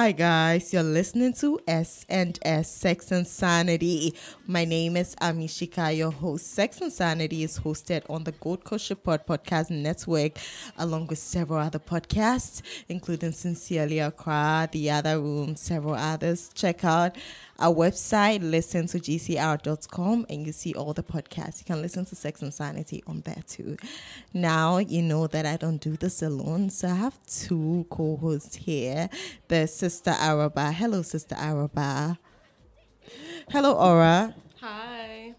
Hi guys, you're listening to S and S Sex and Sanity. My name is Amishika, your host. Sex and Sanity is hosted on the Gold Coast Report Podcast Network, along with several other podcasts, including Sincerely Accra, The Other Room, several others. Check out our website, listen to gcr.com, and you see all the podcasts. You can listen to Sex and Sanity on there too. Now, you know that I don't do this alone, so I have two co hosts here. There's Sister Araba. Hello, Sister Araba. Hello, Aura. Hi.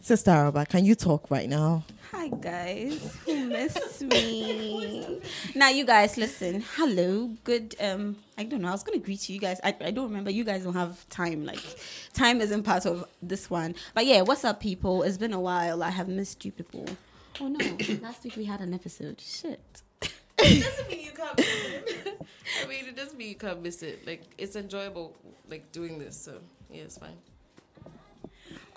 Sister Araba, can you talk right now? Hi guys, who miss me? now you guys listen. Hello, good. Um, I don't know. I was gonna greet you, you guys. I, I don't remember. You guys don't have time. Like, time isn't part of this one. But yeah, what's up, people? It's been a while. I have missed you, people. Oh no, last week we had an episode. Shit. It doesn't mean you can't miss it. I mean, it doesn't mean you can't miss it. Like, it's enjoyable, like, doing this. So, yeah, it's fine.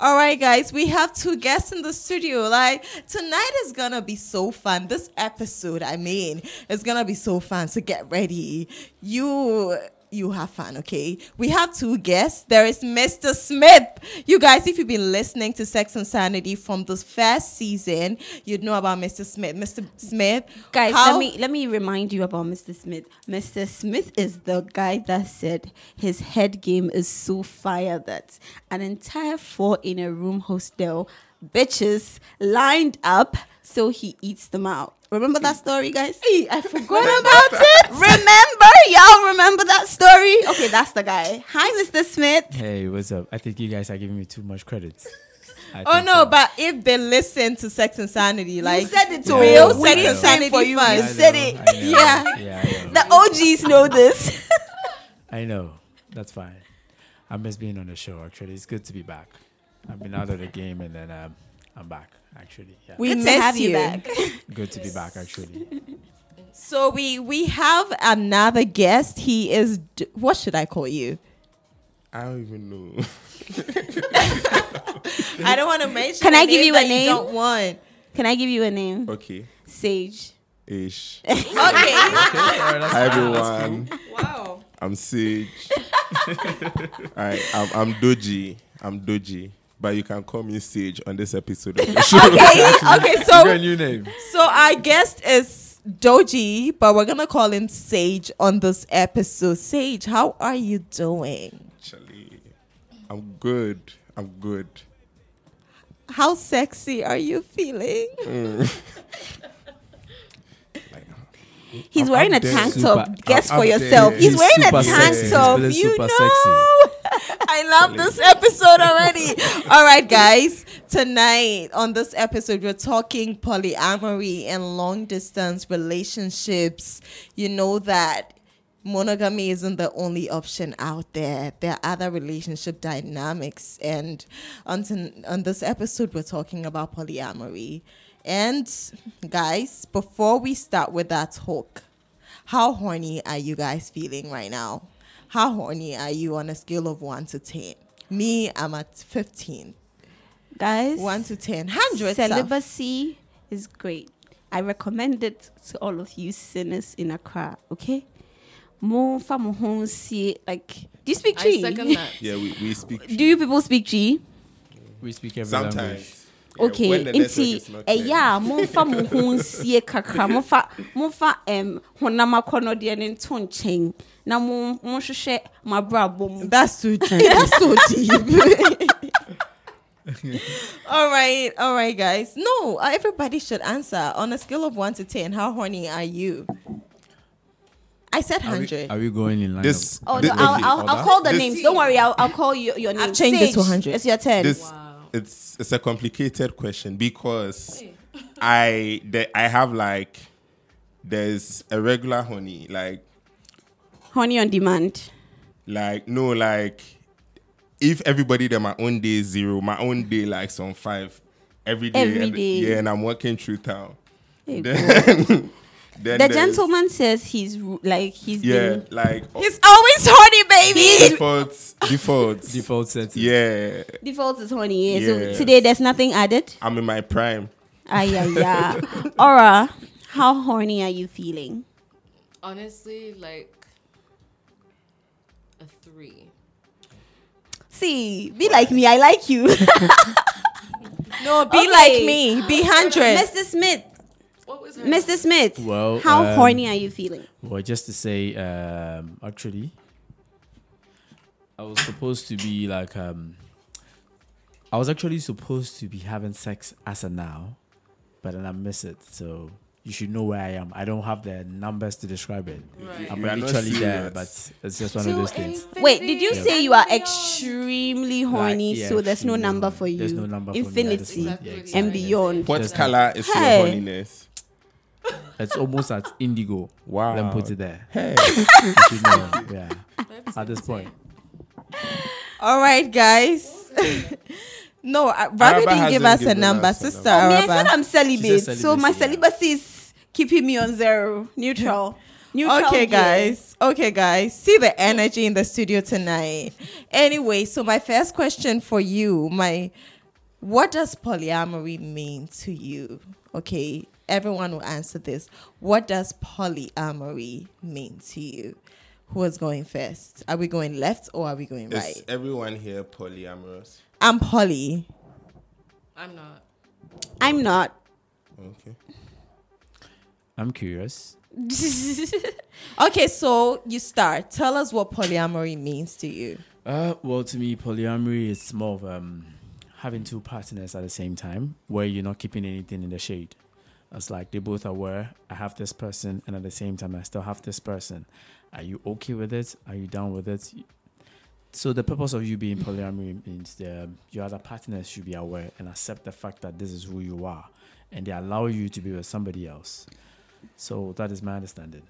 All right, guys, we have two guests in the studio. Like, tonight is gonna be so fun. This episode, I mean, it's gonna be so fun. So get ready. You you have fun, okay? We have two guests. There is Mr. Smith. You guys, if you've been listening to Sex and Sanity from the first season, you'd know about Mr. Smith. Mr. Smith, Guys, how- let me let me remind you about Mr. Smith. Mr. Smith is the guy that said his head game is so fire that an entire four in a room hostel bitches lined up so he eats them out. Remember that story, guys? Hey, I forgot about it. remember? Y'all remember that story? Okay, that's the guy. Hi, Mr. Smith. Hey, what's up? I think you guys are giving me too much credit. I Oh no, so. but if they listen to Sex and Sanity, like said it Yeah, real I know, Sex I and know. Sanity for you. You I said it. Yeah. yeah, The OGs know this. I know. That's fine. I miss being on the show. Actually, it's good to be back. I've been out of the game and then um, I'm back. Actually, yeah. we Good to miss have you you back. good to be back. Actually, So we we have another guest. He is D- what should I call you? I don't even know. I don't want to mention. Can a I give name you a that name? don't want. Can I give you a name? okay. Sage. Ish. Okay. Hi everyone. Wow. I'm Sage. Alright, I'm I'm Doji. I'm Doji. But you can call me Sage on this episode of the show. okay. Okay. Give a So new name. so our guest is Doji, but we're gonna call him Sage on this episode. Sage, how are you doing? Actually, I'm good. I'm good. How sexy are you feeling? Mm. Like, He's I'm wearing a up there. tank Super- top. Guess I'm for yourself. there. He's He's wearing a tank sexy. top. You super know. I love this episode already. All right, guys. Tonight on this episode, we're talking polyamory and long distance relationships. You know that monogamy isn't the only option out there. There are other relationship dynamics. And on, on this episode, we're talking about polyamory. And guys, before we start with that talk, how horny are you guys feeling right now? How horny are you on a scale of 1 to 10? Me, I'm at 15. Guys, 1 to 10. 100. Celibacy. celibacy is great. I recommend it to all of you sinners in Accra, okay? Mo fa mo ho like do you speak I G? second that. yeah, we, we speak Do you people speak G? We speak every language. sometimes. Yeah, Okay, when the network nti is ɛyɛ a momfa mo ho nsie kakra momfa momfa em honam akɔnnɔdeɛ no nto nkyɛn na mo monhwehwɛ mo abrabɔ mu That's too deep. That's so deep. all right, all right, guys. No, uh, everybody should answer on a scale of 1 to 10. How horny are you? I said 100. are we going in line? This, Oh, thi- no, I'll, I'll, I'll call the This- names. Don't worry, I'll, I'll call you, your name. I've changed this to 100. It's your turn. this Wow. It's it's a complicated question because I the, I have like there's a regular honey like Honey on demand. like no like if everybody that my own day is zero my own day like some five every day Every and, day. yeah and I'm working through town Hey, then, then The gentleman says he's like he's yeah been like He's always horny, baby. default default Default setting. yeah default is honey. Yeah. Yes. So today there's nothing added. I'm in my prime Ah yeah yeah. Aura, how horny are you feeling? Honestly, like, a three. See, be like me. I like you. No, be Okay. like me. Be hundred. Mr. Smith. What was her? Mr. Smith. Well, how um, horny are you feeling? Well, just to say, um, actually, I was supposed to be like, um, I was actually supposed to be having sex as a now, but then I miss it. So you should know where I am. I don't have the numbers to describe it. Right. I'm You are not literally there, serious. but it's just one of those things. Wait, did you Infinity say you are beyond. extremely Like, horny, yeah, so there's no number horny. for you? There's no number for me at this Infinity Yeah, exactly. and beyond. What There's color is Hey. your holiness? It's almost at indigo. Wow. Let me put it there. Hey. You should know. Yeah. At this point. All right, guys. no, uh, Ravi didn't give us a number, us a sister. I, mean, I said I'm celibate, said so my celibacy, yeah. is keeping me on zero, neutral. neutral Okay, gear. guys. Okay, guys. See the energy in the studio tonight. Anyway, so my first question for you, my what does polyamory mean to you? Okay, everyone will answer this. What does polyamory mean to you? Who is going first? Are we going left or are we going right? Is everyone here polyamorous? I'm poly. I'm not. I'm not. Okay. I'm curious. Okay, so you start. Tell us what polyamory means to you. Uh, well, to me, polyamory is more of um, having two partners at the same time, where you're not keeping anything in the shade. It's like they both are aware. I have this person, and at the same time, I still have this person. Are you okay with it? Are you down with it? So the purpose of you being polyamory means that your other partners should be aware and accept the fact that this is who you are, and they allow you to be with somebody else. So that is my understanding.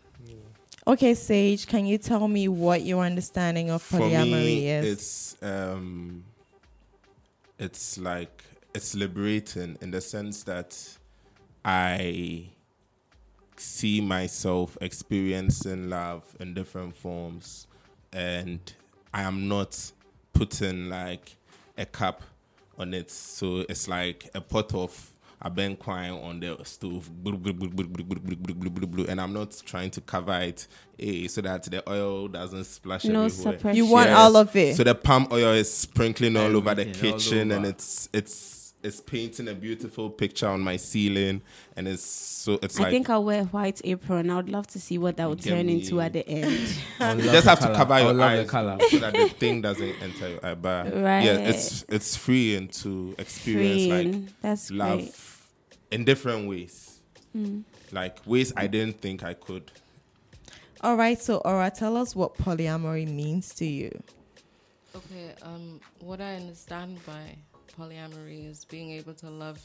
Okay, Sage, can you tell me what your understanding of For polyamory me, is? it's um, it's like it's liberating in the sense that I see myself experiencing love in different forms and I am not putting like a cap on it. So it's like a pot of I've been crying on the stove, and I'm not trying to cover it eh, so that the oil doesn't splash no everywhere. You want yes. all of it. So the palm oil is sprinkling all over the kitchen, and it's it's it's painting a beautiful picture on my ceiling, and it's so it's I like think I'll wear a white apron. I would love to see what that would Get turn into at the end. you just have to cover I your love eyes the color. so that the thing doesn't enter your eye. But Right. yeah, it's it's freeing to experience like That's love great. in different ways, Mm. like ways I didn't think I could. all right, so Aura, tell us what polyamory means to you. Okay, um, what I understand by polyamory is being able to love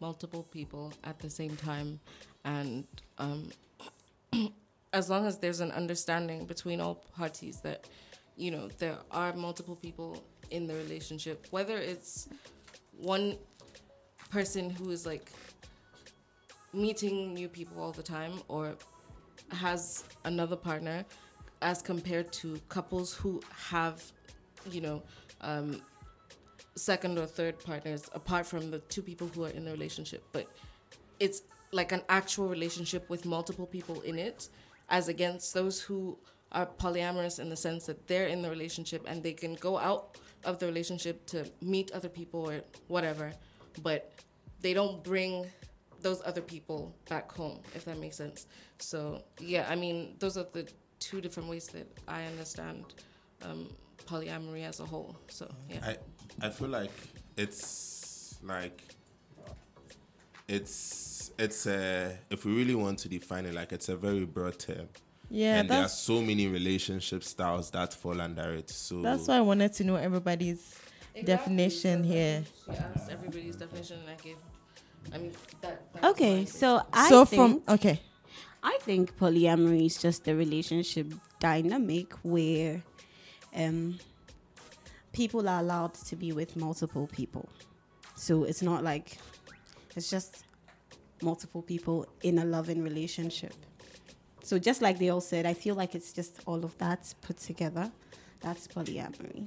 multiple people at the same time, and um, as long as there's an understanding between all parties that, you know, there are multiple people in the relationship, whether it's one person who is like meeting new people all the time or has another partner as compared to couples who have you know um, second or third partners apart from the two people who are in the relationship but it's like an actual relationship with multiple people in it as against those who are polyamorous in the sense that they're in the relationship and they can go out of the relationship to meet other people or whatever but they don't bring those other people back home if that makes sense. So yeah i mean those are the two different ways that i understand um, polyamory as a whole so yeah. I I feel like it's like it's it's a if we really want to define it like it's a very broad term. Yeah, and there are so many relationship styles that fall under it. So that's why I wanted to know everybody's definition here. she asked everybody's definition and i gave i mean that, that Okay, so I so think from okay, I think polyamory is just a relationship dynamic where um, people are allowed to be with multiple people. So it's not like it's just multiple people in a loving relationship. So just like they all said, I feel like it's just all of that put together. That's polyamory.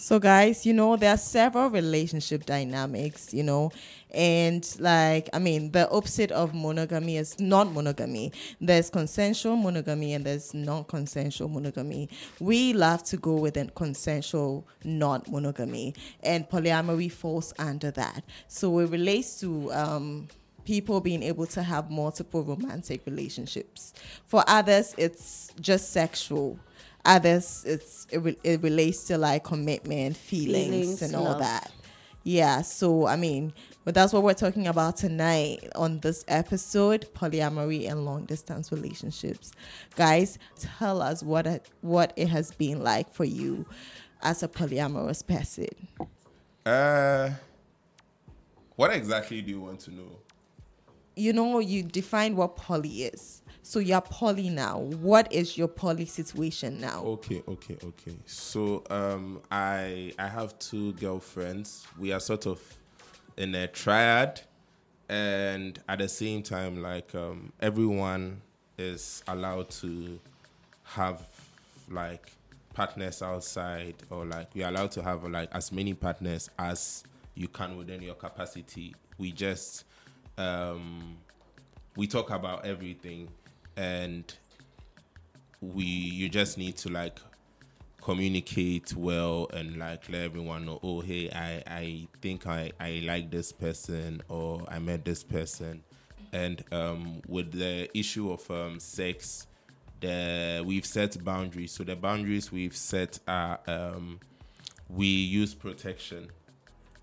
So, guys, you know, there are several relationship dynamics, you know, and like, I mean, the opposite of monogamy is non monogamy. There's consensual monogamy and there's non consensual monogamy. We love to go with a consensual non monogamy, and polyamory falls under that. So, it relates to, um, people being able to have multiple romantic relationships. For others, it's just sexual. Others, it's it, re- it relates to like commitment, feelings, Feelings, and all love. that. Yeah. So I mean, but that's what we're talking about tonight on this episode: polyamory and long distance relationships. Guys, tell us what it, what it has been like for you as a polyamorous person. Uh, what exactly do you want to know? you know, you define what poly is. So you're poly now. What is your poly situation now? Okay, okay, okay. So um, I I have two girlfriends. We are sort of in a triad, and at the same time, like um, everyone is allowed to have like partners outside, or like we are allowed to have like as many partners as you can within your capacity. We just um, we talk about everything, and we you just need to like communicate well and like let everyone know oh hey i i think i i like this person or i met this person. And um with the issue of um sex the we've set boundaries. So the boundaries we've set are um we use protection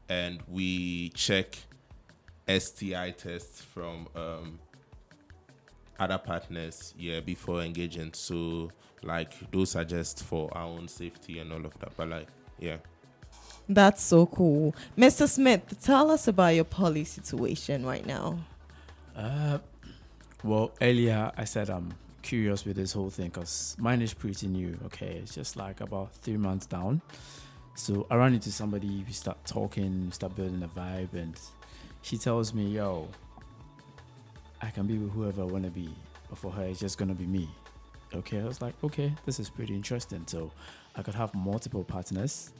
and we check sti tests from um other partners yeah before engaging so like those are just for our own safety and all of that but like yeah That's so cool. Mr. Smith, tell us about your poly situation right now. Uh, well, earlier I said I'm curious with this whole thing because mine is pretty new. Okay, it's just like about three months down. So I run into somebody, we start talking, start building a vibe, and she tells me, "Yo, I can be with whoever I want to be, but for her, it's just gonna be me." Okay, I was like, "Okay, this is pretty interesting." So I could have multiple partners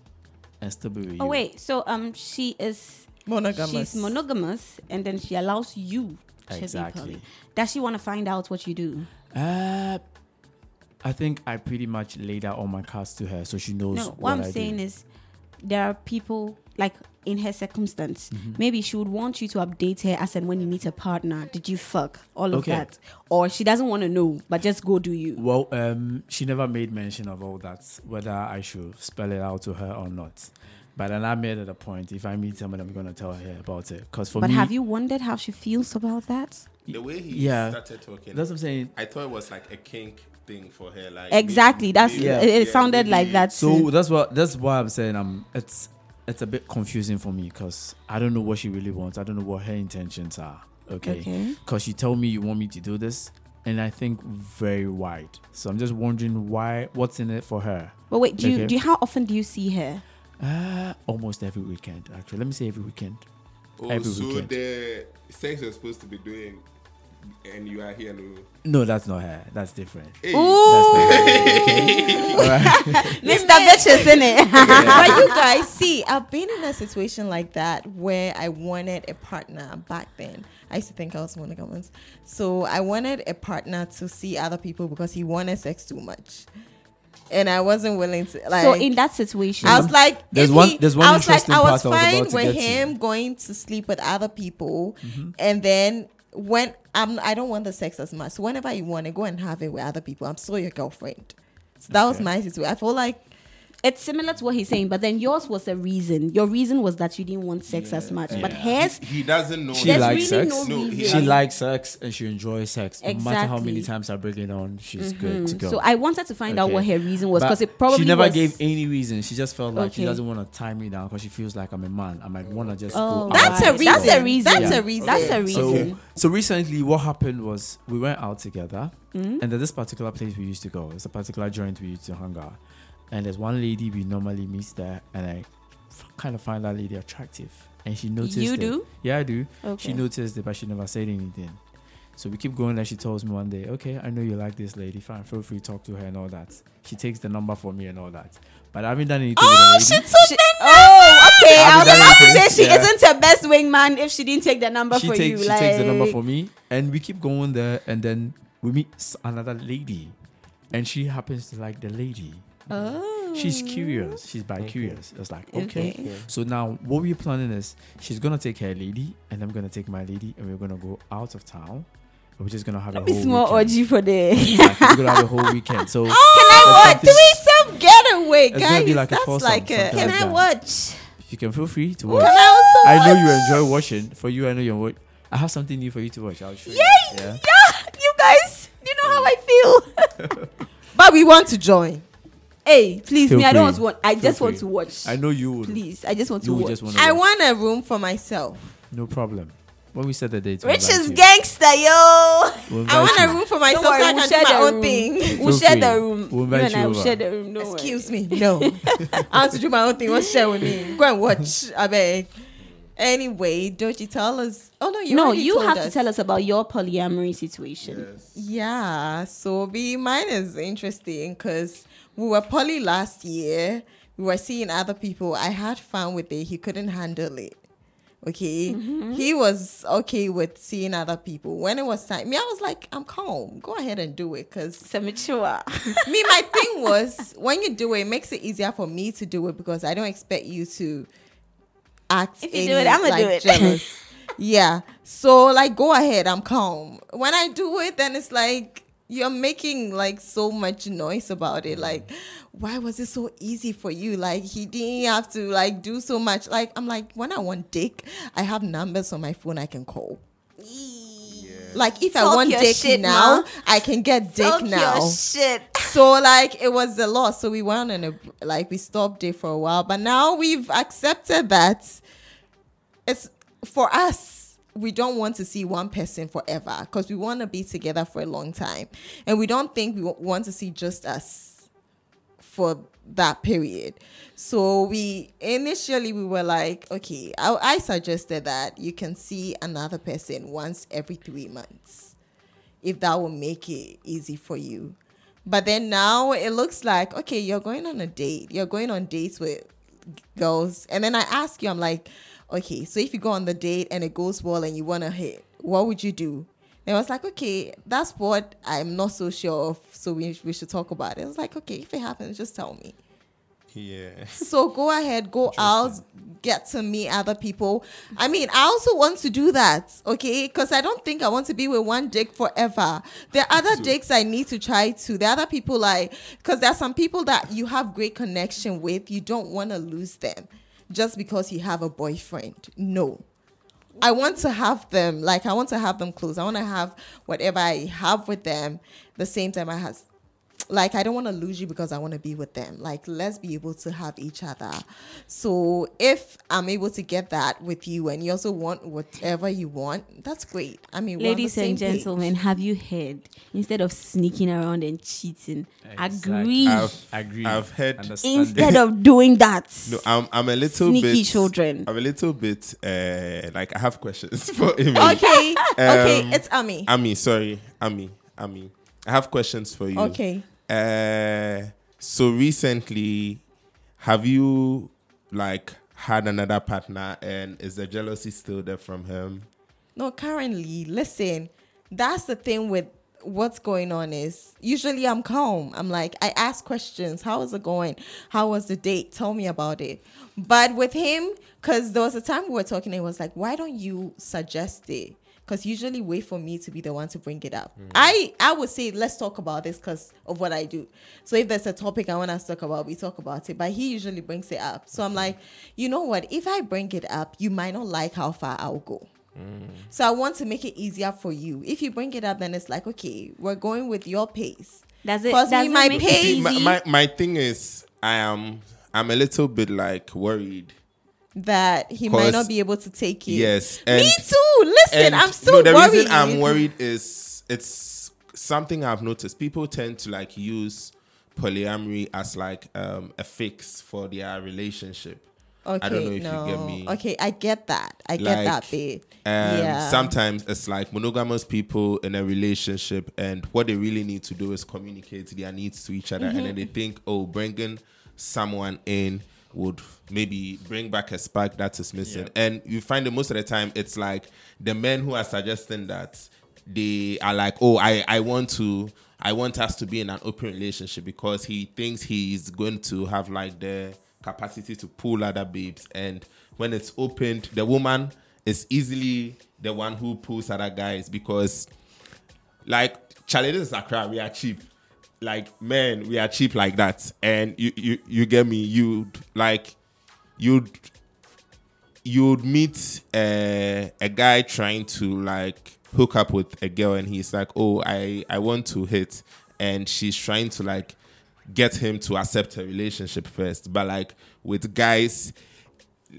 and still be with Oh you. wait, so um, she is Monogamous. she's monogamous, and then she allows you to Exactly. be poly. Does she want to find out what you do? Uh, I think I pretty much laid out all my cards to her, so she knows. No, what, what I'm I saying do. is, there are people like in her circumstance. Mm-hmm. Maybe she would want you to update her as and when you meet a partner. Did you fuck all of Okay. that, or she doesn't want to know, but just go do you. Well, um, she never made mention of all that, whether I should spell it out to her or not. But then I made it a point. If I meet someone, I'm gonna tell her about it. Cause for But me, have you wondered how she feels about that? the way he Yeah. started talking That's what I'm saying. i thought it was like a kink thing for her like Exactly. That's maybe- Yeah. it, it yeah, sounded maybe- like that. So too. that's what that's why I'm saying um it's it's a bit confusing for me because I don't know what she really wants. I don't know what her intentions are. Okay. Okay. Because you tell me you want me to do this, and I think very wide. So I'm just wondering why. What's in it for her? But wait, do you do you, how often do you see her? Uh, almost every weekend. Actually, let me say every weekend. oh, every so weekend. the sex you're supposed to be doing and you are here no No, that's not her. That's different. hey, Mr. Bitches, in it. but you guys see, I've been in a situation like that where I wanted a partner back then. I used to think I was monogamous. So I wanted a partner to see other people because he wanted sex too much. And I wasn't willing to like so in that situation, I was like, There's one- he- there's one I was like, I was part I was fine with get to. Mm-hmm. him going to sleep with other people, and then when I'm, I don't want the sex as much. So whenever you want to go and have it with other people, I'm still your girlfriend. So that was my situation. I feel like it's similar to what he's saying, but then yours was a reason. Your reason was that you didn't want sex as much, but hers, he doesn't know She there's likes really sex. no No, reason. She doesn't- likes sex and she enjoys sex. No matter how many times I bring it on, she's good to go. So I wanted to find out what her reason was because it probably she never was, gave any reason. She just felt like she doesn't want to tie me down because she feels like I'm a man. I might want to just Oh, go. That's out a and reason. That's a reason. That's Yeah. a reason. That's a reason. so so recently, what happened was we went out together, Mm-hmm. and at this particular place we used to go. It's a particular joint we used to hang out, and there's one lady we normally meet there, and I f- kind of find that lady attractive, and she noticed. You it. do? Yeah, I do. Okay. She noticed it, but she never said anything. So we keep going, and she tells me one day, "Okay, I know you like this lady. Fine, feel free to talk to her and all that." She takes the number for me and all that, but I haven't done anything Oh, with she the lady. took She- the oh, okay. I I'll was be about to say she yeah. isn't her best wingman if she didn't take the number she for takes you. she like, takes the number for me, and we keep going there, and then we meet another lady, and she happens to like the lady. Oh. She's curious. She's bi curious. It's like okay. Okay. So now what we're planning is she's gonna take her lady, and I'm gonna take my lady, and we're gonna go out of town. We're just gonna have a Be whole small weekend. orgy for the. Like, we're gonna have a whole weekend. So oh, Can I That's watch? something- Threesome getaway, It's gonna guys. be like a That's foursome, like a. Can like I that. watch? you can feel free to Can watch. I also I know watch? you enjoy watching. For you, I know you watch. I have something new for you to watch. I'll show you. Yay! Yeah. Yeah, you guys, you know how I feel. But we want to join. Hey, please, Feel me, I don't want to watch. I Feel just want to watch. I know you would. Please, I just want You to watch. just want I to watch. want a room for myself. No problem. When we set the date, we'll Rich is you. gangster, yo. We'll I want you. a room for myself Don't worry, so I we'll can share do my own room. thing. We'll share the room. We'll you invite and I you will share the room. Don't worry. Excuse me, no. I want to do my own thing. What's share with me? Go and watch. I beg. Anyway, don't you tell us? Oh no, you no, you told have us. to tell us about your polyamory situation. Yes. Yeah, so be mine is interesting because we were poly last year. We were seeing other people. I had fun with it. He couldn't handle it. Okay, mm-hmm. he was okay with seeing other people. When it was time, me, I was like, I'm calm. Go ahead and do it, cause So mature. me, my thing was when you do it, it makes it easier for me to do it because I don't expect you to act. If you any, do it, I'ma like, do it. Jealous. yeah. So like, go ahead. I'm calm. When I do it, then it's like you're making like so much noise about it. Like, why was it so easy for you? Like he didn't have to like do so much. Like I'm like when I want dick, I have numbers on my phone I can call. Like if I want dick shit, now, ma. I can get dick Talk now your shit. so like it was a lot so we went on a like we stopped it for a while but now we've accepted that it's for us we don't want to see one person forever because we want to be together for a long time and we don't think we wa- want to see just us for that period so we initially we were like okay I, I suggested that you can see another person once every three months if that will make it easy for you. But then now it looks like okay, you're going on a date. You're going on dates with girls, and then I ask you, I'm like, okay, so if you go on the date and it goes well and you want to hit, what would you do? And I was like, okay, that's what I'm not so sure of. So we we should talk about it. I was like, okay, if it happens, just tell me. Yeah. So go ahead, go out, get to meet other people. I mean, I also want to do that, okay? Because I don't think I want to be with one dick forever. There are other dicks I need to try to. There are other people like, because there are some people that you have great connection with. You don't want to lose them just because you have a boyfriend. No. I want to have them, like, I want to have them close. I want to have whatever I have with them the same time I have like I don't want to lose you because I want to be with them. Like let's be able to have each other. So if I'm able to get that with you and you also want whatever you want, that's great. I mean, we're on the Ladies same and page. gentlemen, have you heard? Instead of sneaking around and cheating, Exactly. agree. I've, Agree. I've heard. Instead of doing that, No, I'm, I'm a little Sneaky bit. children. I'm a little bit. Uh, like I have questions for Amy. Okay, okay, Um, it's Ami. Ami, sorry, Ami, Ami. I have questions for you. Okay. Uh, so recently, have you like had another partner, and is the jealousy still there from him? No, currently, listen, that's the thing with what's going on is usually I'm calm. I'm like, I ask questions. How is it going? How was the date? Tell me about it. But with him, because there was a time we were talking, and he was like, why don't you suggest it? Because usually wait for me to be the one to bring it up. Mm. I I would say let's talk about this because of what I do. So if there's a topic I want us to talk about, we talk about it. But he usually brings it up. So I'm mm. like, you know what? If I bring it up, you might not like how far I'll go. Mm. So I want to make it easier for you. If you bring it up, then it's like, okay, we're going with your pace. does it? Cause Does me, it my pace- it See, easy? my, my my thing is, I am I'm a little bit like worried. That he might not be able to take it. Yes, and Me too. Listen, I'm still no, the worried. reason I'm worried is it's something I've noticed. People tend to like use polyamory as like um, a fix for their relationship. Okay, I don't know if no. you get me. Okay, I get that. I get that Like, bit. Um, yeah. Sometimes it's like monogamous people in a relationship, and what they really need to do is communicate their needs to each other, and then they think, oh, bringing someone in would maybe bring back a spark that is missing. And you find that most of the time, it's like the men who are suggesting that they are like, oh, I, I want to. I want us to be in an open relationship because he thinks he's going to have like the capacity to pull other babes. And when it's opened, the woman is easily the one who pulls other guys because, like, Charlie, this is Accra. We are cheap. Like, man, we are cheap like that. And you, you, you get me. You'd like, you'd, you'd meet a, a guy trying to like hook up with a girl, and he's like, "Oh, I, I want to hit," and she's trying to like get him to accept a relationship first. But like with guys,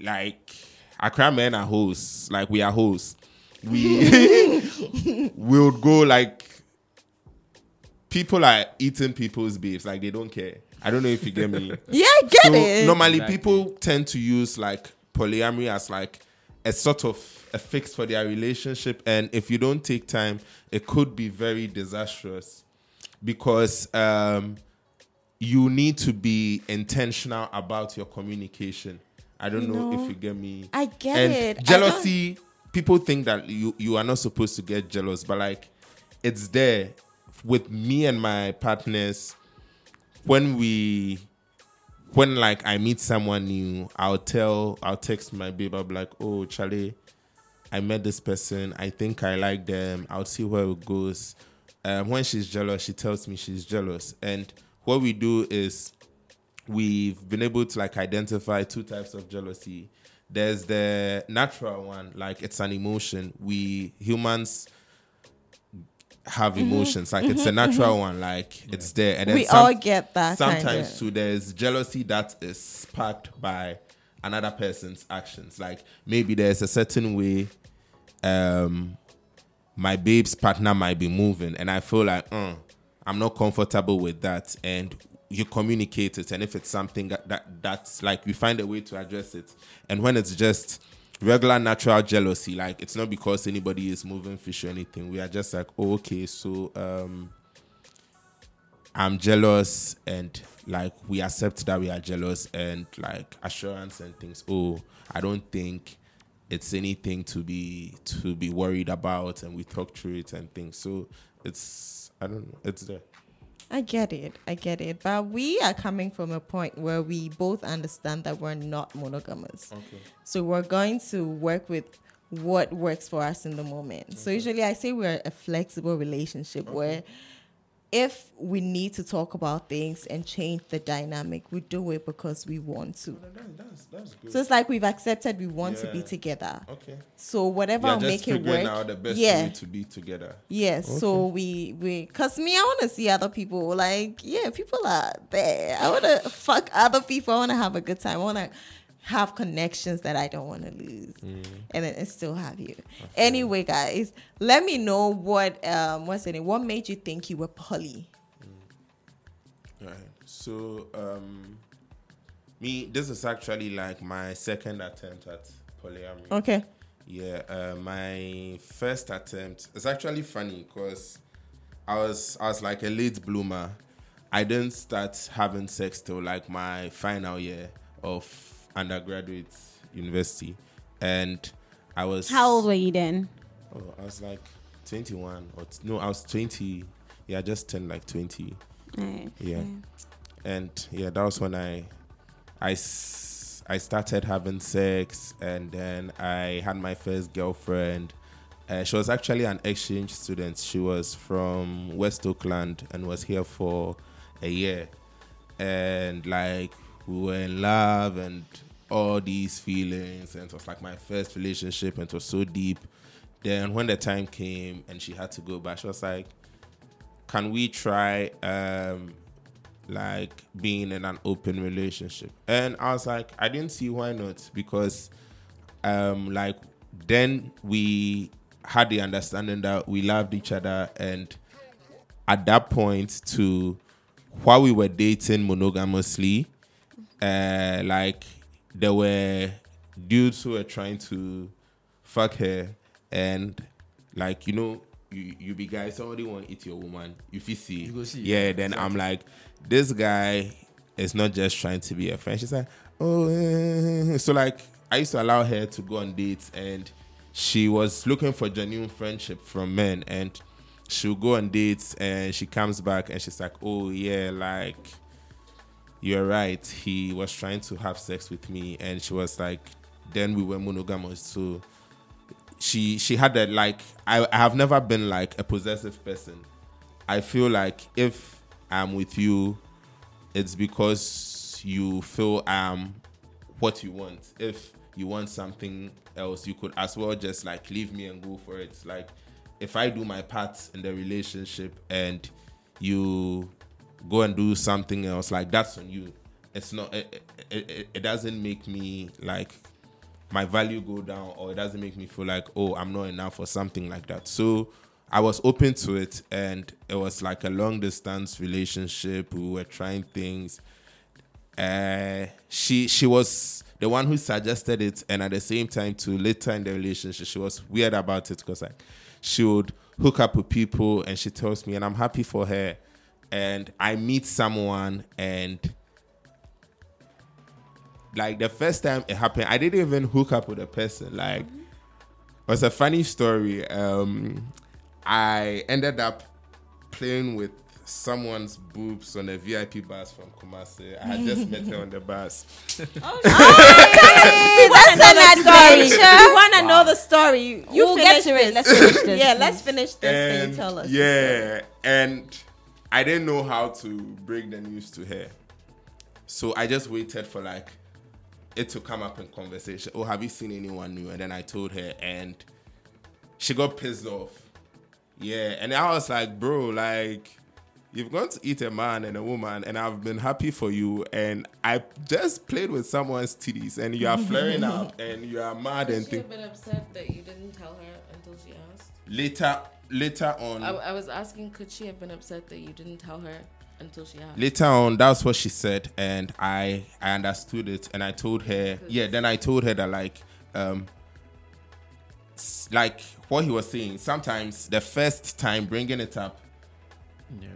like Accra men are hosts. Like we are hosts. We we would go like people are eating people's beefs. Like they don't care. I don't know if you get me. yeah, I get so it. normally Exactly. people tend to use like polyamory as like a sort of a fix for their relationship, and if you don't take time, it could be very disastrous because um, you need to be intentional about your communication. I don't You know, know, if you get me. I get and it. Jealousy. People think that you you are not supposed to get jealous, but like it's there with me and my partners when we when like I meet someone new, I'll tell I'll text my babe, I'll be like, oh Charlie, I met this person, I think I like them, I'll see where it goes. Um, when she's jealous, she tells me she's jealous. And what we do is we've been able to like identify two types of jealousy. There's the natural one, like it's an emotion. We humans have emotions, like it's a natural one, like it's there. And then we some- all get that. sometimes kinda. too there's jealousy that is sparked by another person's actions like maybe there's a certain way um my babe's partner might be moving and i feel like uh, i'm not comfortable with that and you communicate it and if it's something that, that that's like we find a way to address it and when it's just regular natural jealousy like it's not because anybody is moving fish or anything we are just like oh okay so um I'm jealous and like we accept that we are jealous and like assurance and things. Oh, I don't think it's anything to be to be worried about and we talk through it and things. So it's I don't know, it's there. I get it. I get it. But we are coming from a point where we both understand that we're not monogamous. Okay. So we're going to work with what works for us in the moment. So usually I say we're a flexible relationship where if we need to talk about things and change the dynamic, we do it because we want to. That's, that's good. So it's like we've accepted we want to be together. okay. So whatever We are will make it work. out the best yeah. way to be together. Yes, so we we cause me, I want to see other people. Like, yeah, people are there. I want to fuck other people. I want to have a good time. I want to have connections that I don't want to lose, and then still have you. Anyway, guys, let me know what um what's it? What made you think you were poly? Right. So um me this is actually like my second attempt at polyamory. Okay. Yeah, uh, my first attempt. It's actually funny because I was I was like a late bloomer. I didn't start having sex till like my final year of undergraduate university, and I was How old were you then? Oh, I was like twenty one or t- no, I was twenty. Yeah, I just turned like twenty. Right. Yeah. and yeah that was when i i s- I started having sex and then i had my first girlfriend uh, she was actually an exchange student she was from west oakland and was here for a year and like we were in love and all these feelings and it was like my first relationship and it was so deep. Then when the time came and she had to go back she was like can we try um like being in an open relationship? And i was like i didn't see why not because um like then we had the understanding that we loved each other and at that point to while we were dating monogamously uh like there were dudes who were trying to fuck her and like you know you you be guys somebody want eat your woman if you see. You go see, yeah then i'm like this guy is not just trying to be a friend. She's like oh eh." so like i used to allow her to go on dates and she was looking for genuine friendship from men and she'll go on dates and she comes back and she's like oh yeah like you're right he was trying to have sex with me and she was like then we were monogamous so she she had that like I, I have never been like a possessive person. I feel like if i'm with you it's because you feel i'm what you want. If you want something else you could as well just like leave me and go for it. Like if i do my part in the relationship and you go and do something else. Like that's on you. It's not it, it, it, it doesn't make me like my value go down or it doesn't make me feel like oh i'm not enough or something like that. So i was open to it and it was like a long distance relationship. We were trying things. Uh she she was the one who suggested it and at the same time to later in the relationship she was weird about it because like she would hook up with people and she tells me and i'm happy for her and i meet someone and like the first time it happened, I didn't even hook up with a person. Like it was a funny story. Um, I ended up playing with someone's boobs on a VIP bus from Kumasi. I had just met her on the bus. That's an adventure. You want to know the story? You, you We'll get to it. Let's finish this, yeah, let's finish this and, and you tell us. yeah, and I didn't know how to break the news to her, so I just waited for like it to come up in conversation. Oh, have you seen anyone new? And then I told her, and she got pissed off. Yeah, and I was like, bro, like. You've gone to eat a man and a woman, and I've been happy for you. And I just played with someone's titties, and you are flaring up, and you are mad and She think. have been upset that you didn't tell her until she asked. Later, later on, I, I was asking, could she have been upset that you didn't tell her until she asked? later on that's what she said and i i understood it and i told her yeah then i told her that like um like what he was saying sometimes the first time bringing it up Yeah.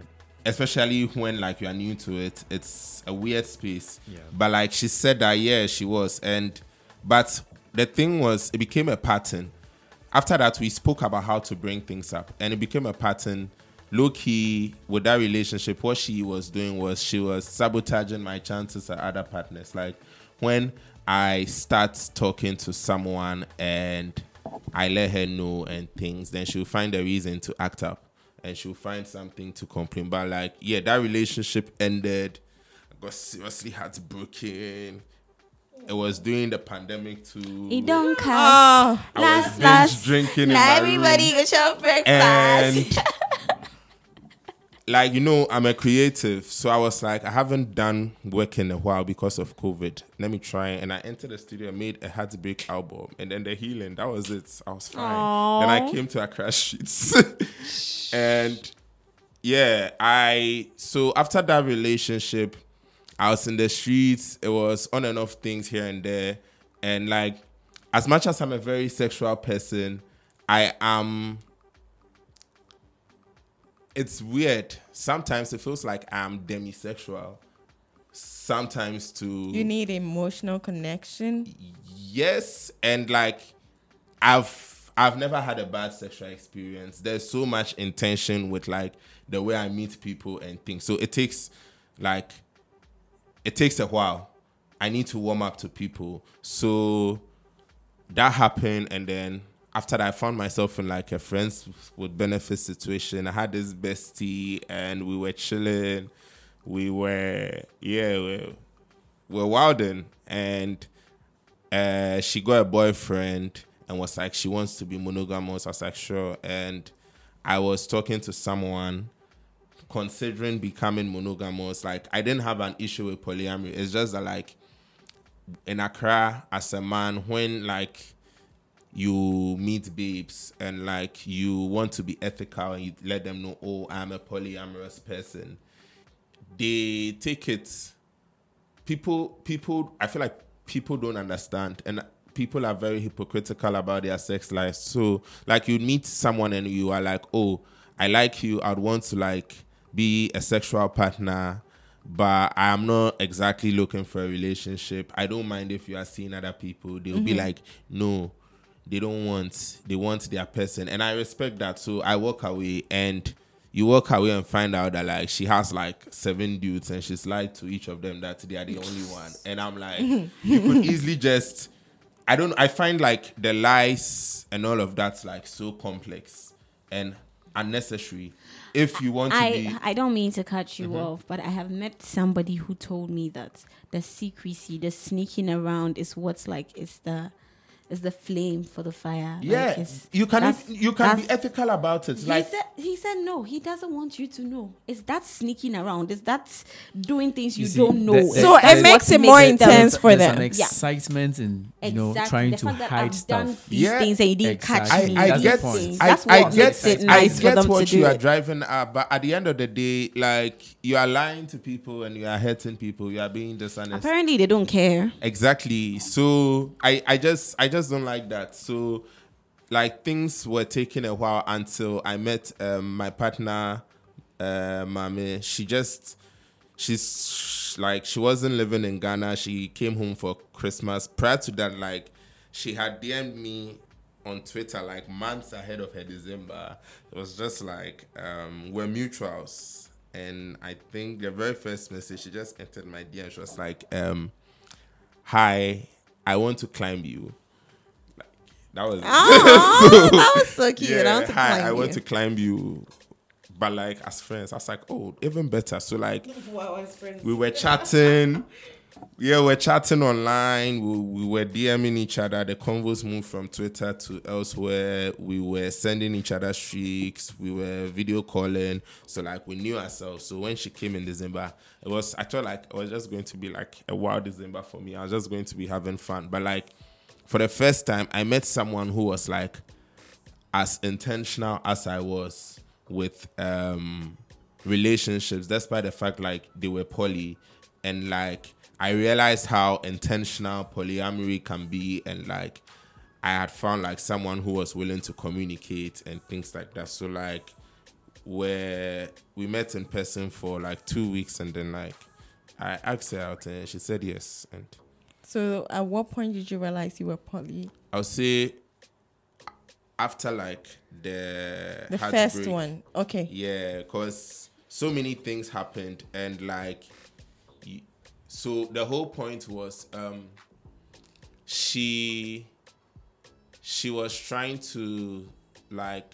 especially when like you are new to it it's a weird space Yeah. but like she said that yeah she was and but the thing was it became a pattern after that we spoke about how to bring things up and it became a pattern. Low key with that relationship what she was doing was she was sabotaging my chances at other partners. Like when i start talking to someone and i let her know and things then she'll find a reason to act up and she'll find something to complain. But like yeah that relationship ended. I got seriously heartbroken it was during the pandemic too It don't cast. Oh, I last, was last. drinking in Now my everybody room. go breakfast. and like you know i'm a creative so i was like i haven't done work in a while because of covid let me try and i entered the studio made a heartbreak album and then the healing that was it i was fine then i came to Accra streets and yeah i so after that relationship i was in the streets it was on and off things here and there and like as much as i'm a very sexual person i am it's weird. Sometimes it feels like I'm demisexual. Sometimes to you need emotional connection. yes, and like I've I've never had a bad sexual experience. There's so much intention with like the way I meet people and things. So it takes like it takes a while. I need to warm up to people. So that happened and then after that I found myself in like a friends with benefits situation. I had this bestie and we were chilling. We were yeah, we we're wilding and uh she got a boyfriend and was like she wants to be monogamous. I was like sure. And I was talking to someone considering becoming monogamous. Like I didn't have an issue with polyamory. It's just that like in Accra as a man when like you meet babes and like you want to be ethical and you let them know oh I'm a polyamorous person they take it people people I feel like people don't understand and people are very hypocritical about their sex life. So like you meet someone and you are like, "Oh, I like you. I'd want to like be a sexual partner." But I'm not exactly looking for a relationship. I don't mind if you are seeing other people. They'll be mm-hmm. like, no, they don't want they want their person and i respect that so i walk away and you walk away and find out that like she has like seven dudes and she's lied to each of them that they are the only one and i'm like you could easily just i don't i find like the lies and all of that like so complex and unnecessary if you want to I, be I don't mean to cut you Mm-hmm. off, but I have met somebody who told me that the secrecy, the sneaking around is what's like is the is the flame for the fire. Like, yeah it's- you can that's- you can be ethical about it He like said he said no, he doesn't want you to know. It's that sneaking around. It's that doing things you, You see, don't know. the- the- So that's it makes it more them- intense for There's them. an Yeah. excitement in you know Exactly. trying the to fact that hide I've done stuff. these Yeah, things and you didn't catch exactly. me. I, I get. I, That's I what get, makes it I nice for get them what to you are driving at, but at the end of the day, like you are lying to people and you are hurting people. You are being dishonest. Apparently, they don't care. Exactly. So I, I just, I just don't like that. So, like things were taking a while until I met um, my partner, uh, Mame. She just, she's like, she wasn't living in Ghana. She came home for Christmas. Prior to that, like, she had DM'd me on Twitter like months ahead of her December. It was just like, um, we're mutuals. And I think the very first message, she just entered my DM. She was like, um, hi, I want to climb you. Like, that was oh, oh, that was so cute. yeah, I want to hi, climb I you. want to climb you. But like as friends, I was like, oh, even better. So like we were chatting. Yeah, we're chatting online. We, we were DMing each other. The convos moved from Twitter to elsewhere. We were sending each other streaks. We were video calling. So like we knew ourselves. So when she came in December, it was I felt like it was just going to be like a wild December for me. I was just going to be having fun. But like for the first time, I met someone who was like as intentional as I was with um relationships, despite the fact like they were poly, and like I realized how intentional polyamory can be, and like I had found like someone who was willing to communicate and things like that. So like where we met in person for like two weeks, and then like I asked her out, and she said yes, and So, at what point did you realize you were poly? I'll say after like the The heartbreak, first one. Okay. Yeah, because so many things happened, and like, so the whole point was, um, she, she was trying to like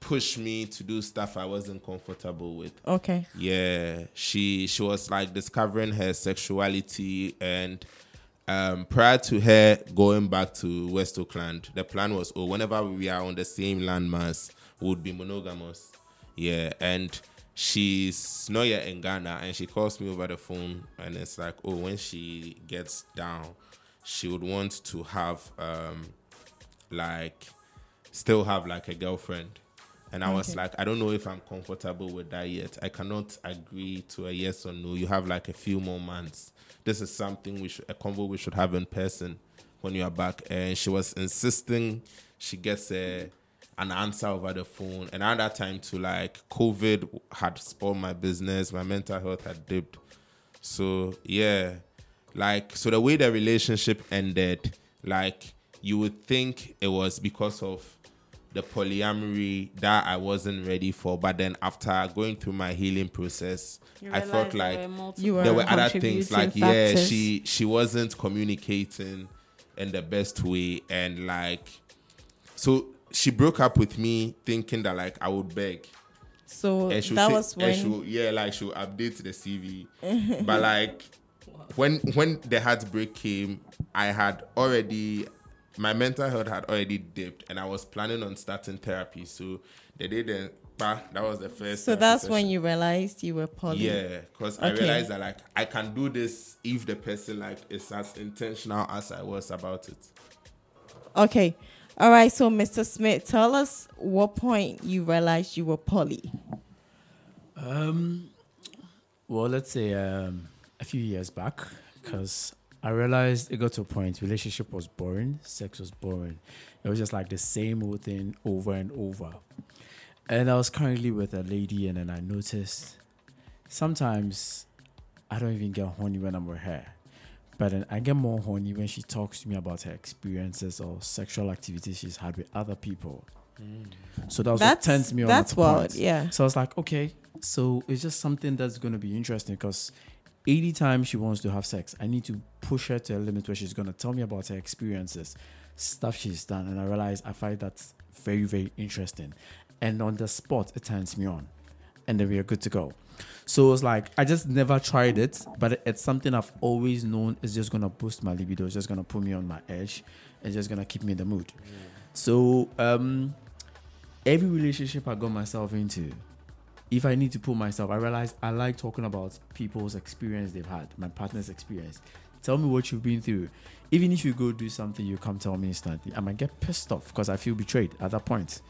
push me to do stuff I wasn't comfortable with. Okay. Yeah, she she was like discovering her sexuality and um prior to her going back to West Oakland, the plan was oh whenever we are on the same landmass, would be monogamous. Yeah, and she's not yet in Ghana and she calls me over the phone and it's like oh when she gets down, she would want to have um like still have like a girlfriend. And I was like, I don't know if I'm comfortable with that yet. I cannot agree to a yes or no. You have like a few more months. This is something we should a convo we should have in person when you are back. And she was insisting she gets a an answer over the phone. And at that time too, like COVID had spoiled my business, my mental health had dipped. So yeah, like so the way the relationship ended, like you would think it was because of the polyamory that I wasn't ready for. But then after going through my healing process, I felt like You were there were other things like contributing yeah, she she wasn't communicating in the best way, and like so she broke up with me thinking that like I would beg. So, And that take- was and when. she'll- yeah, like she'll update the CV. but like when when the heartbreak came, I had already my mental health had already dipped, and I was planning on starting therapy. So they didn't. But that was the first. So that's session. when you realized you were poly. Yeah, because I realized that like I can do this if the person like is as intentional as I was about it. Okay. All right. So, Mr. Smith, tell us what point you realized you were poly. Um, well, let's say um, a few years back, because I realized it got to a point relationship was boring, sex was boring. It was just like the same old thing over and over. And I was currently with a lady, and then I noticed sometimes I don't even get horny when I'm with her. But then I get more horny when she talks to me about her experiences or sexual activities she's had with other people. Mm. So that was what That's turns me on. that's at the wild. Yeah. So I was like, okay, so it's just something that's going to be interesting because anytime she wants to have sex, I need to push her to a limit where she's going to tell me about her experiences, stuff she's done. And I realize I find that very, very interesting. And on the spot, it turns me on. And then we are good to go. So it's like, I just never tried it, but it's something I've always known is just going to boost my libido. It's just going to put me on my edge. It's just going to keep me in the mood. So, um, every relationship I got myself into, if I need to put myself, I realize I like talking about people's experience they've had, my partner's experience. Tell me what you've been through. Even if you go do something, you come tell me instantly. I might get pissed off because I feel betrayed at that point.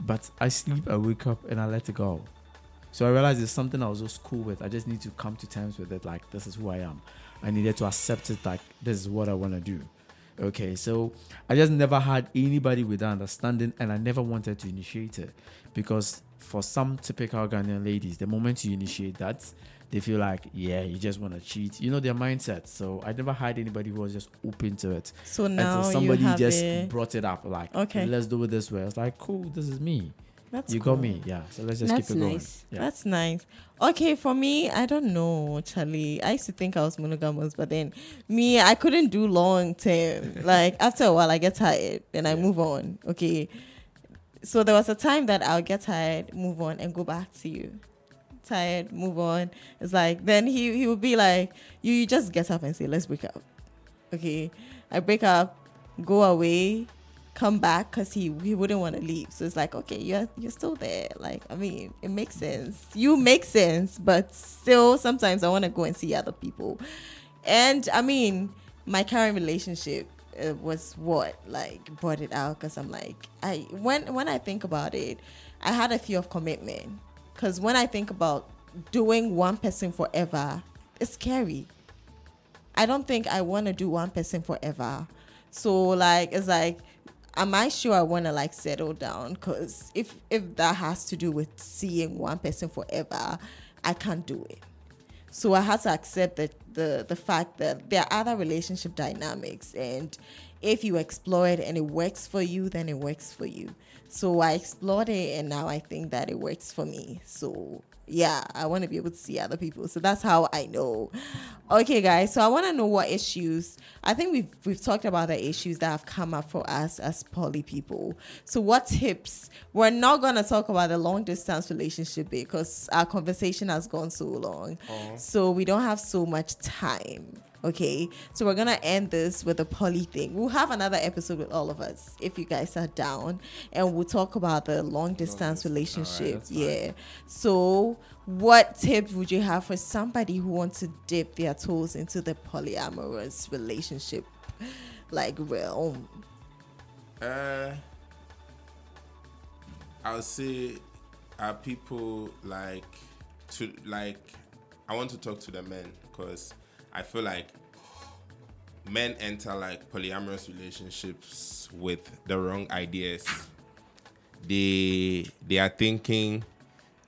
But I sleep, I wake up, and I let it go. So I realized it's something I was just cool with. I just need to come to terms with it. Like this is who I am. I needed to accept it. Like this is what I want to do. Okay, so I just never had anybody with that understanding, and I never wanted to initiate it because for some typical Ghanaian ladies, the moment you initiate that, they feel like, yeah, you just want to cheat. You know their mindset. So I never had anybody who was just open to it So now until somebody just it. brought it up. Like, Okay. let's do it this way. I was like, cool, this is me. That's you cool. got me, yeah. So let's just That's keep it going. nice. Yeah. That's nice. Okay, for me, I don't know, Charlie. I used to think I was monogamous, but then me, I couldn't do long term. like after a while, I get tired and I Yeah. move on. Okay, so there was a time that I'll get tired, move on, and go back to you. Tired, move on. It's like then he he would be like, you, you just get up and say, let's break up. Okay, I break up, go away, come back because he he wouldn't want to leave. So it's like, okay, you're you're still there. Like, I mean, it makes sense. You make sense, but still, sometimes I want to go and see other people. And I mean, my current relationship uh, was what like brought it out because I'm like, I when when I think about it, I had a fear of commitment because when I think about doing one person forever, it's scary. I don't think I want to do one person forever. So like it's like am I sure I want to like settle down cuz if if that has to do with seeing one person forever, I can't do it. So I had to accept that the the fact that there are other relationship dynamics and if you explore it and it works for you, then it works for you. So I explored it and now I think that it works for me. So yeah, I want to be able to see other people. So that's how I know. Okay, guys. So I want to know what issues. I think we've we've talked about the issues that have come up for us as poly people. So what tips? We're not gonna talk about the long distance relationship because our conversation has gone so long. Oh. So we don't have so much time. Okay, so we're gonna end this with a poly thing. We'll have another episode with all of us if you guys are down, and we'll talk about the long distance right, relationship. fine. yeah. So, what tips would you have for somebody who wants to dip their toes into the polyamorous relationship like realm? Uh, I would say, are people like to like? I want to talk to the men because I feel like men enter like polyamorous relationships with the wrong ideas. They they are thinking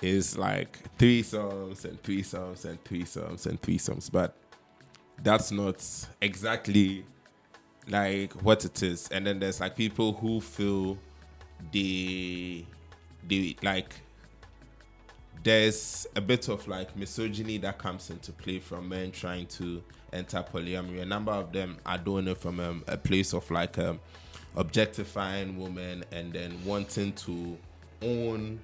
is like threesomes and threesomes and threesomes and threesomes, but that's not exactly like what it is and then there's like people who feel they they like there's a bit of like misogyny that comes into play from men trying to enter polyamory a number of them are doing it from um, a place of like um, objectifying women and then wanting to own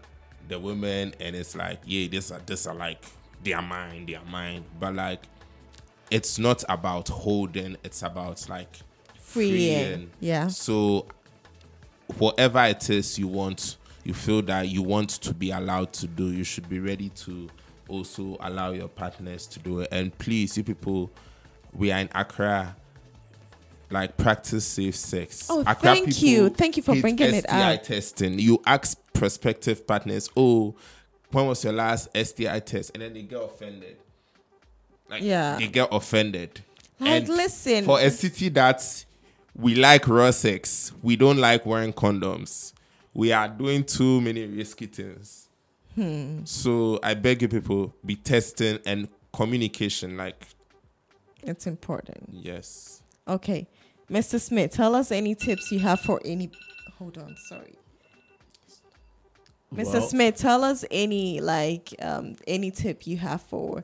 the women and it's like yeah this are this are like their mind, their mind, but like it's not about holding it's about like Freeing. Yeah. so whatever it is you want you feel that you want to be allowed to do you should be ready to also allow your partners to do it and please you people we are in accra like practice safe sex. Oh, Accra thank you. Thank you for bringing it STI up. testing. You ask prospective partners, "Oh, when was your last STI test?" And then they get offended. Like, Yeah. they get offended. Like, And listen. for a city that we like raw sex, we don't like wearing condoms. We are doing too many risky things. Hmm. So I beg you, people, be testing and communication. Like, it's important. yes. Okay. Mr. Smith, tell us any tips you have for any. Hold on, sorry. Mr. Well, Smith, tell us any like um any tip you have for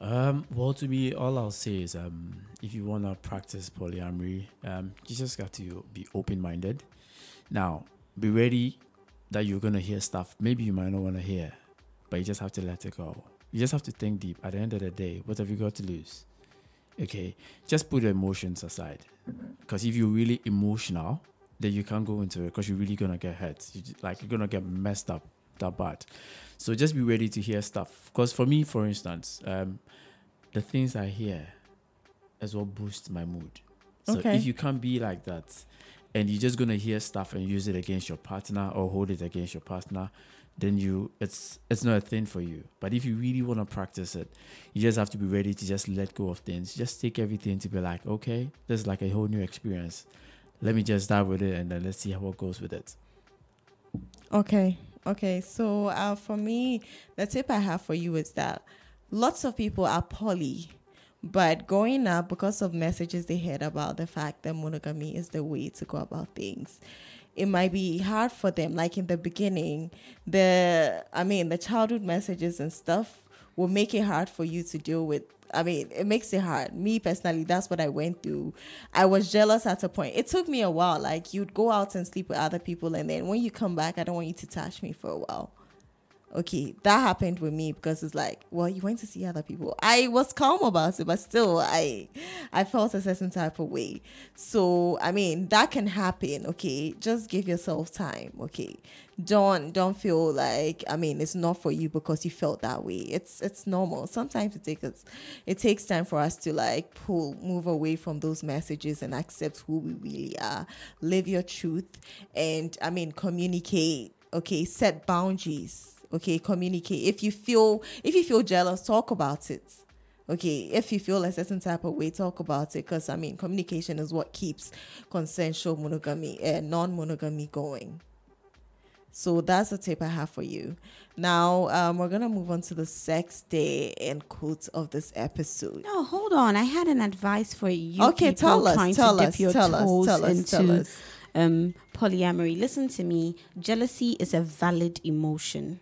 Um, well, to me, all I'll say is, um, if you wanna practice polyamory, um, you just got to be open-minded. Now, be ready that you're gonna hear stuff. Maybe you might not wanna hear, but you just have to let it go. You just have to think deep. At the end of the day, what have you got to lose? Okay, just put your emotions aside, because if you're really emotional, then you can't go into it because you're really gonna get hurt. You, ju- like you're gonna get messed up that bad. So just be ready to hear stuff. Because for me, for instance, um, the things I hear is what boosts my mood. So Okay. if you can't be like that, and you're just gonna hear stuff and use it against your partner or hold it against your partner, then you it's it's not a thing for you. But if you really want to practice it, you just have to be ready to just let go of things. Just take everything to be like, okay, this is like a whole new experience. Let me just dive with it and then let's see how it goes with it. Okay. Okay. So uh, for me, the tip I have for you is that lots of people are poly, but growing up, because of messages they heard about the fact that monogamy is the way to go about things, it might be hard for them. Like in the beginning, the I mean, the childhood messages and stuff will make it hard for you to deal with. I mean, it makes it hard. Me personally, that's what I went through. I was jealous at a point. It took me a while. Like you'd go out and sleep with other people, and then when you come back, I don't want you to touch me for a while. Okay, that happened with me because it's like, well, you went to see other people. I was calm about it, but still, I, I felt a certain type of way. So, I mean, that can happen. Okay, just give yourself time. Okay, don't don't feel like I mean it's not for you because you felt that way. It's it's normal. Sometimes it takes it takes time for us to like pull move away from those messages and accept who we really are. Live your truth, and I mean communicate. Okay, set boundaries okay communicate. If you feel if you feel jealous talk about it. Okay if you feel a certain type of way talk about it because i mean communication is what keeps consensual monogamy and non-monogamy going. So that's the tip i have for you. Now um, we're gonna move on to the sex day and quote of this episode. No, hold on. I had an advice for you. okay tell us tell to dip us tell us tell us tell us. um polyamory. Listen to me. Jealousy is a valid emotion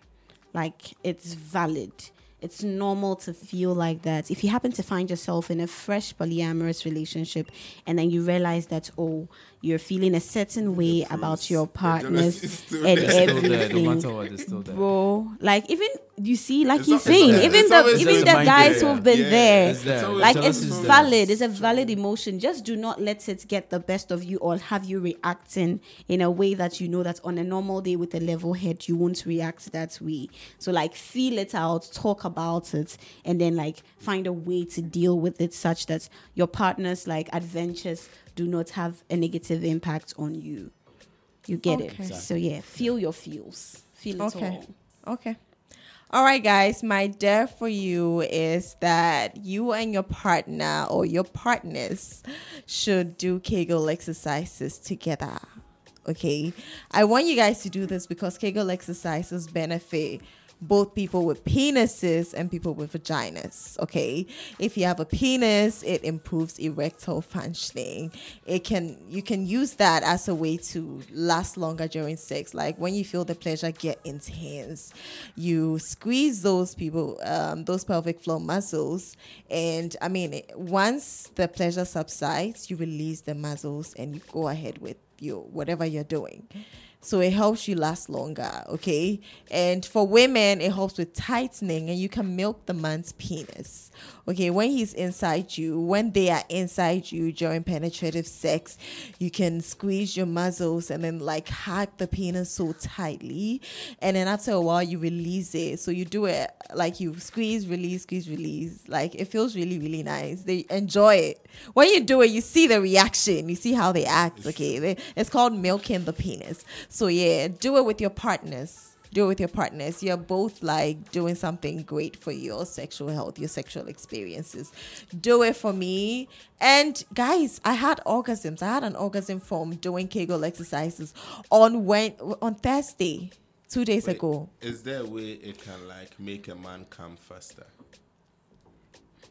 like it's valid. It's normal to feel like that. If you happen to find yourself in a fresh polyamorous relationship and then you realize that oh you're feeling a certain way about your partners and there. It's still there, no everything matter what, still there. bro like even you see like It's he's saying there. even It's the even the guys who've been Yeah, there It's there. like it's is there. valid it's a valid emotion just do not let it get the best of you or have you reacting in a way that you know that on a normal day with a level head you won't react that way so like feel it out talk about it and then like find a way to deal with it such that your partner's like adventures do not have a negative impact on you you get Okay. it so yeah feel your feels feel it Okay. all Okay. All right, guys. My dare for you is that you and your partner or your partners should do Kegel exercises together. Okay. I want you guys to do this because Kegel exercises benefit both people with penises and people with vaginas. Okay. If you have a penis, it improves erectile functioning. It can you can use that as a way to last longer during sex. Like when you feel the pleasure get intense, you squeeze those people, um, those pelvic floor muscles, and I mean, once the pleasure subsides, you release the muscles and you go ahead with your whatever you're doing. So it helps you last longer, okay? And for women, it helps with tightening, and you can milk the man's penis, okay? When he's inside you, when they are inside you during penetrative sex, you can squeeze your muscles and then like hug the penis so tightly, and then after a while, you release it. So you do it like you squeeze, release, squeeze, release. Like it feels really, really nice. They enjoy it. When you do it, you see the reaction, you see how they act, okay? They- It's called milking the penis. So yeah, do it with your partners. do it with your partners. You're both like doing something great for your sexual health, your sexual experiences. Do it for me. And guys, I had orgasms. I had an orgasm from doing Kegel exercises on when on Thursday, two days Wait, ago. Is there a way it can like make a man come faster?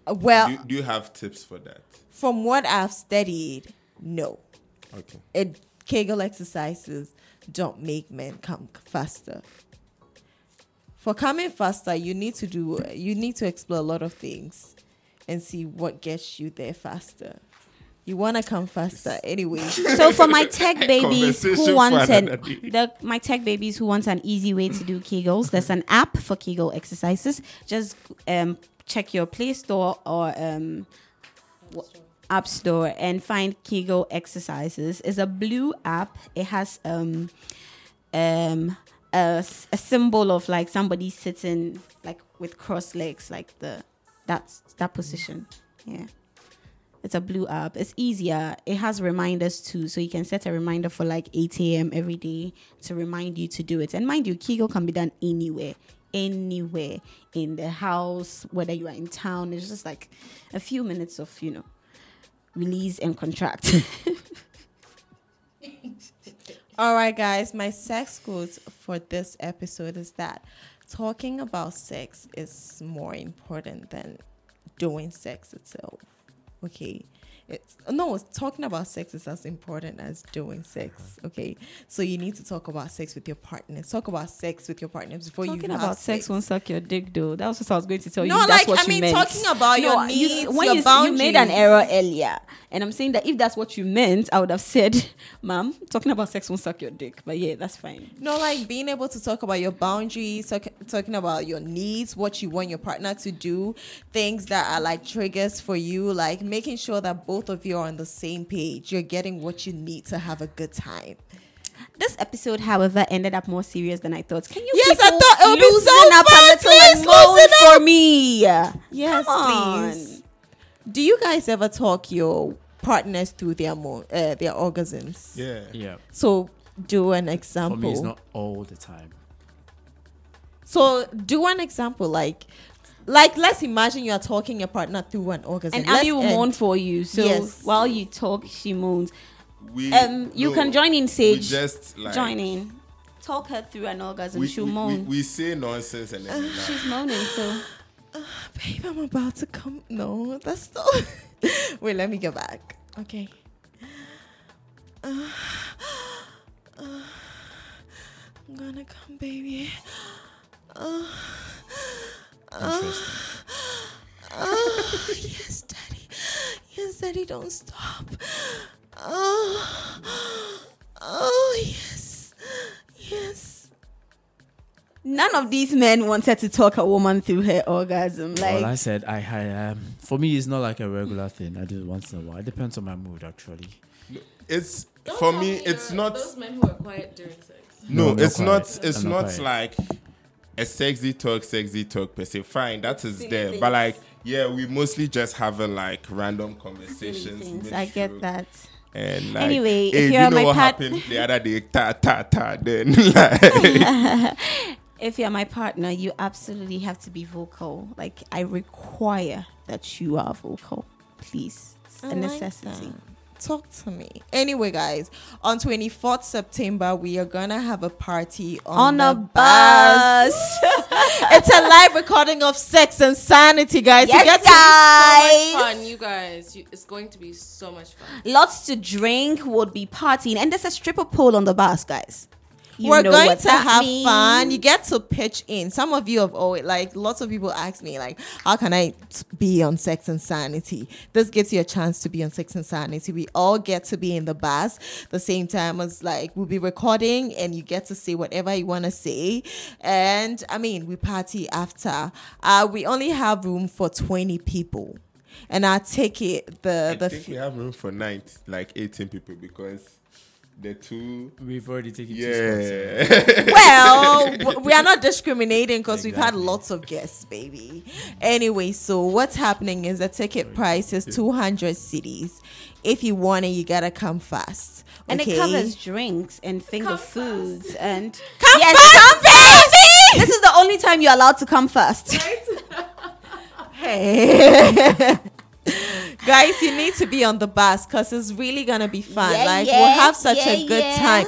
Uh, Well, do, do you have tips for that? from what I've studied, no. Okay. It Kegel exercises don't make men come faster. For coming faster, you need to do you need to explore a lot of things and see what gets you there faster. You want to come faster anyway. so for my tech babies who for want an the my tech babies who want an easy way to do Kegels, there's an app for Kegel exercises. Just um, check your Play Store or um, w- App Store and find Kegel exercises. It's a blue app. It has um um a, a symbol of like somebody sitting like with crossed legs, like the that's that position. Yeah. It's a blue app. It's easier. It has reminders too, so you can set a reminder for like 8 a.m. every day to remind you to do it. And mind you, Kegel can be done anywhere, anywhere in the house, whether you are in town. It's just like a few minutes of you know release and contract. All right, guys, my sex quotes for this episode is that talking about sex is more important than doing sex itself. Okay. It's no, talking about sex is as important as doing sex. Okay, so you need to talk about sex with your partners. Talk about sex with your partners before Talking you have about sex won't suck your dick, though. That was what I was going to tell you. No, That's like, what I you mean, meant. talking about your you- needs, when your you, you made an error earlier, and I'm saying that if that's what you meant, I would have said, "Ma'am, talking about sex won't suck your dick." But yeah, that's fine. No, like being able to talk about your boundaries, talk, talking about your needs, what you want your partner to do, things that are like triggers for you, like making sure that both of you are on the same page. You're getting what you need to have a good time. This episode, however, ended up more serious than I thought. Can you Yes, I thought it would be loosen so up fun. a little Please and moan loosen for me? Yes, please. Do you guys ever talk your partners through their mo- uh, their orgasms? Yeah. Yeah. So do an example. For me, it's not all the time. So do an example, like, like let's imagine you are talking your partner through an orgasm. And Abby will end- moan for you. So Yes. while you talk, she moans. We, Um, you no, can join in, we Sage. just like join in. Talk her through an orgasm. We, She'll we, we, moan. we say nonsense and then we laugh. She's moaning. So Babe, I'm about to come. No, that's not. Wait, let me get back. Okay. Uh, uh, I'm gonna come, baby. Uh, Interesting. oh, yes, daddy. Yes, daddy, don't stop. Oh, oh, yes. Yes. none of these men wanted to talk a woman through her orgasm. Like well, I said I, I um, for me it's not like a regular thing. I do it once in a while. It depends on my mood actually. It's Don't for me. me It's you're not. those men who are quiet during sex. No, No, it's quiet. not. It's not, not quiet. like a sexy talk, sexy talk per se. Fine, that is Silly there. things. But like, yeah, we mostly just having like random conversations. I get mid-stroke. that. And like, Anyway, if you're you know my what part- happened the other day? Ta ta ta. Then like, If you're my partner, you absolutely have to be vocal. Like I require that you are vocal. Please. It's I a like necessity. that. Talk to me. Anyway, guys, on 24th September, we are gonna have a party on, On the a bus. it's a live recording of Sex and Sanity, guys. Yes, you get to- guys. So much fun, you guys. You, it's going to be so much fun. Lots to drink. Would be partying, and there's a stripper pole on the bus, guys. You We're know going what to that have means. fun. You get to pitch in. Some of you have always like lots of people ask me like, how can I be on Sex and Sanity? This gives you a chance to be on Sex and Sanity. We all get to be in the bus the same time as like we'll be recording and you get to say whatever you want to say. And I mean, we party after. Uh, we only have room for twenty people. And our ticket, the I the think f- we have room for nine, like eighteen people because the two. We've already taken two spots. Yeah. well, we are not discriminating because we've had lots of guests, baby. Anyway, so what's happening is the ticket price is 200 cedis. If you want it, you gotta come fast. And okay? it covers drinks and finger foods and Come Yes, fast, come fast! This is the only time you're allowed to come first. Hey. Guys, you need to be on the bus because it's really gonna be fun. Yeah, like yeah, we'll have such yeah, a good yeah. time.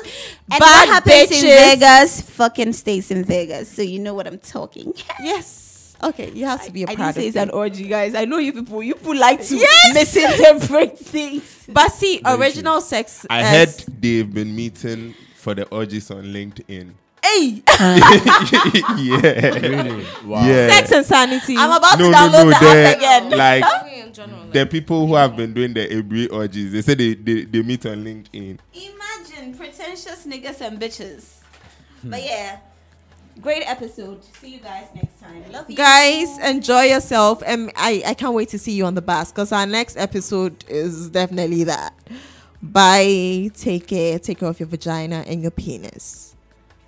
And Bad what happens in bitches- Vegas fucking stays in Vegas. So you know what I'm talking. Yes. Okay, you have to be a I proud didn't say it's an orgy, guys. I know you people. You people like to Yes! misinterpret things. But see, original sex. I as- heard they've been meeting for the orgies on LinkedIn. Hey, yeah. Really? Wow. Yeah. sex and sanity. I'm about No, to no, download no. the app again. Like Probably in general. Like, the people who have been doing the Ebri orgies, they say they, they, they meet on LinkedIn. Imagine pretentious niggas and bitches. But yeah, great episode. See you guys next time. Love you Guys, enjoy yourself, and I I can't wait to see you on the bus because our next episode is definitely that. Bye. Take care. Take care of your vagina and your penis,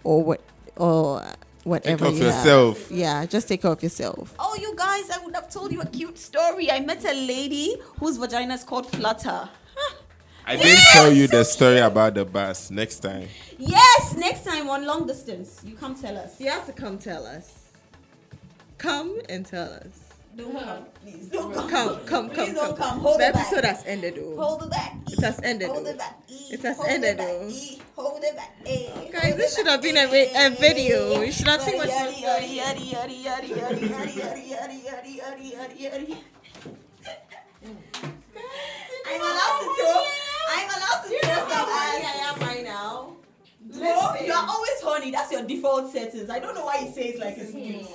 or what, or whatever. Take of you have. yourself. Yeah, just take care of yourself. Oh, you guys, I would have told you a cute story. I met a lady whose vagina is called Flutter. I didn't tell you the story about the bus. Next time. Yes, next time on long distance, you come tell us. You have to come tell us. Come and tell us. Don't come, please. Don't come. Come, come, please come. Don't come. come. Hold the it back. episode has ended, though. Hold it back. E. It has ended. Hold it back. E. It has hold ended, though. E. Hold it back. E. Guys, this should have been a, a video. You should have seen what she was saying. I'm allowed to talk. I'm allowed to talk. You know how funny I am right now. Bro, You're always horny. That's your default settings. I don't know why you say it like it's news.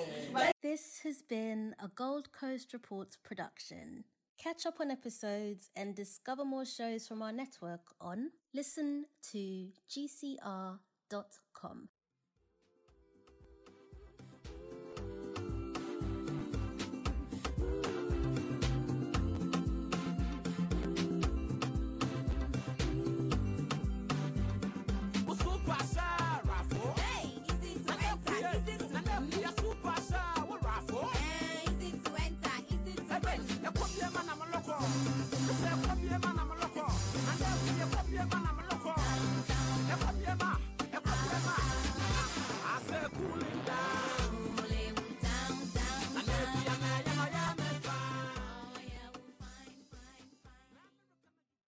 This has been a Gold Coast Reports production. Catch up on episodes and discover more shows from our network on listen to gcr.com. Sɛ kɔpie ma na mo lɔkɔ, andɛ kɔpie ma na mo